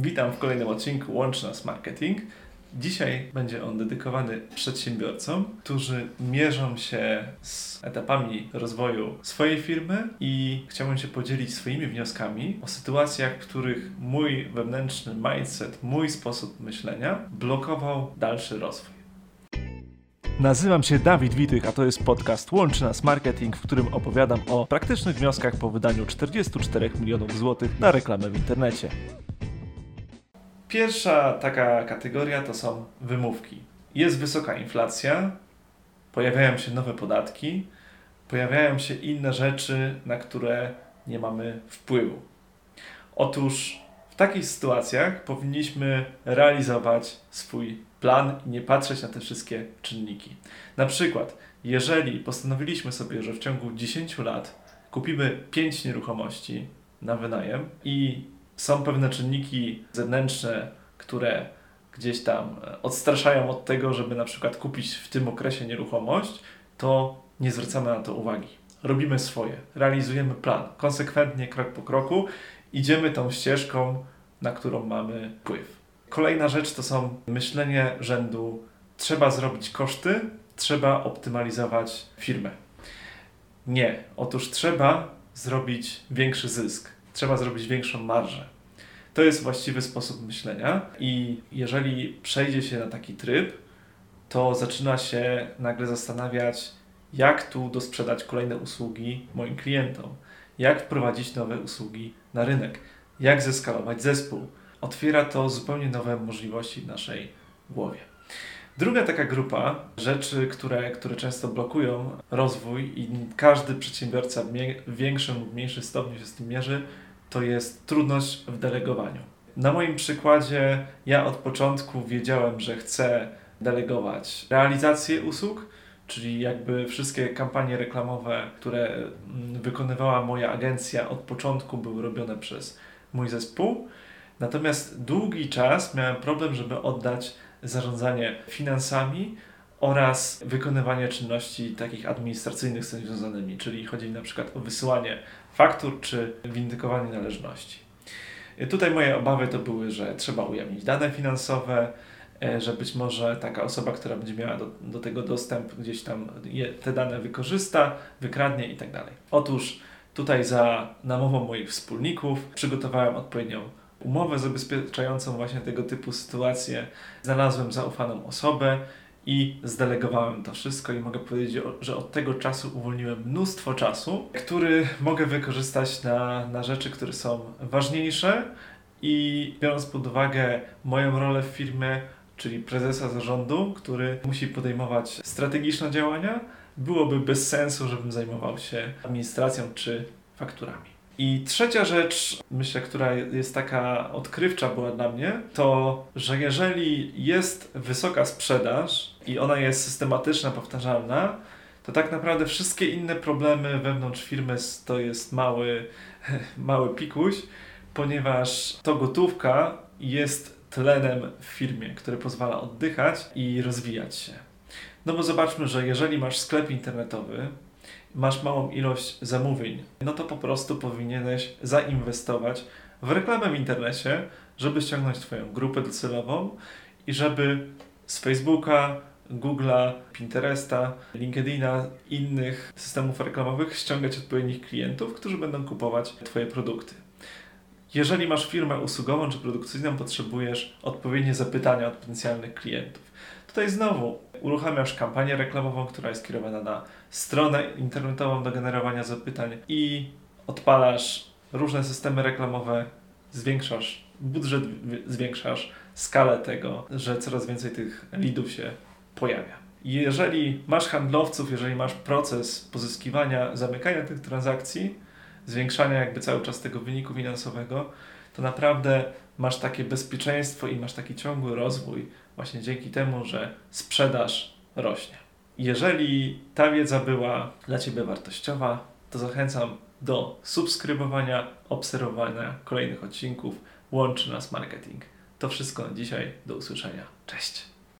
Witam w kolejnym odcinku Łącz Nas Marketing. Dzisiaj będzie on dedykowany przedsiębiorcom, którzy mierzą się z etapami rozwoju swojej firmy i chciałbym się podzielić swoimi wnioskami o sytuacjach, w których mój wewnętrzny mindset, mój sposób myślenia blokował dalszy rozwój. Nazywam się Dawid Witych, a to jest podcast Łączy Nas Marketing, w którym opowiadam o praktycznych wnioskach po wydaniu 44 milionów złotych na reklamę w internecie. Pierwsza taka kategoria to są wymówki. Jest wysoka inflacja, pojawiają się nowe podatki, pojawiają się inne rzeczy, na które nie mamy wpływu. Otóż w takich sytuacjach powinniśmy realizować swój plan i nie patrzeć na te wszystkie czynniki. Na przykład, jeżeli postanowiliśmy sobie, że w ciągu 10 lat kupimy 5 nieruchomości na wynajem i są pewne czynniki zewnętrzne, które gdzieś tam e, odstraszają od tego, żeby na przykład kupić w tym okresie nieruchomość, to nie zwracamy na to uwagi. Robimy swoje, realizujemy plan, konsekwentnie, krok po kroku, idziemy tą ścieżką, na którą mamy wpływ. Kolejna rzecz to są myślenie rzędu trzeba zrobić koszty, trzeba optymalizować firmę. Nie, otóż trzeba zrobić większy zysk trzeba zrobić większą marżę. To jest właściwy sposób myślenia i jeżeli przejdzie się na taki tryb, to zaczyna się nagle zastanawiać, jak tu dosprzedać kolejne usługi moim klientom, jak wprowadzić nowe usługi na rynek, jak zeskalować zespół. Otwiera to zupełnie nowe możliwości w naszej głowie. Druga taka grupa rzeczy, które, które często blokują rozwój i każdy przedsiębiorca w większym lub mniejszym stopniu się z tym mierzy, to jest trudność w delegowaniu. Na moim przykładzie ja od początku wiedziałem, że chcę delegować realizację usług, czyli jakby wszystkie kampanie reklamowe, które mm, wykonywała moja agencja od początku były robione przez mój zespół. Natomiast długi czas miałem problem, żeby oddać zarządzanie finansami oraz wykonywanie czynności takich administracyjnych z tym związanymi, czyli chodzi na przykład o wysyłanie faktur czy windykowanie należności. Tutaj moje obawy to były, że trzeba ujawnić dane finansowe, e, że być może taka osoba, która będzie miała do, do tego dostęp, gdzieś tam je, te dane wykorzysta, wykradnie i tak. Otóż tutaj za namową moich wspólników przygotowałem odpowiednią umowę zabezpieczającą właśnie tego typu sytuacje. Znalazłem zaufaną osobę, i zdelegowałem to wszystko i mogę powiedzieć, że od tego czasu uwolniłem mnóstwo czasu, który mogę wykorzystać na, na rzeczy, które są ważniejsze i biorąc pod uwagę moją rolę w firmie, czyli prezesa zarządu, który musi podejmować strategiczne działania, byłoby bez sensu, żebym zajmował się administracją czy fakturami. I trzecia rzecz, myślę, która jest taka odkrywcza była dla mnie, to, że jeżeli jest wysoka sprzedaż i ona jest systematyczna, powtarzalna, to tak naprawdę wszystkie inne problemy wewnątrz firmy to jest mały, mały pikuś, ponieważ to gotówka jest tlenem w firmie, który pozwala oddychać i rozwijać się. No bo zobaczmy, że jeżeli masz sklep internetowy, masz małą ilość zamówień, no to po prostu powinieneś zainwestować w reklamę w internecie, żeby ściągnąć Twoją grupę docelową i żeby z Facebooka, Google'a, Pinteresta, LinkedIna, innych systemów reklamowych ściągać odpowiednich klientów, którzy będą kupować Twoje produkty. Jeżeli masz firmę usługową czy produkcyjną, potrzebujesz odpowiednie zapytania od potencjalnych klientów. Tutaj znowu uruchamiasz kampanię reklamową, która jest kierowana na stronę internetową do generowania zapytań i odpalasz różne systemy reklamowe, zwiększasz budżet, zwiększasz skalę tego, że coraz więcej tych leadów się pojawia. Jeżeli masz handlowców, jeżeli masz proces pozyskiwania, zamykania tych transakcji, zwiększania jakby cały czas tego wyniku finansowego, to naprawdę masz takie bezpieczeństwo i masz taki ciągły rozwój właśnie dzięki temu, że sprzedaż rośnie. Jeżeli ta wiedza była dla Ciebie wartościowa, to zachęcam do subskrybowania, obserwowania kolejnych odcinków. Łączy nas marketing. To wszystko na dzisiaj. Do usłyszenia. Cześć.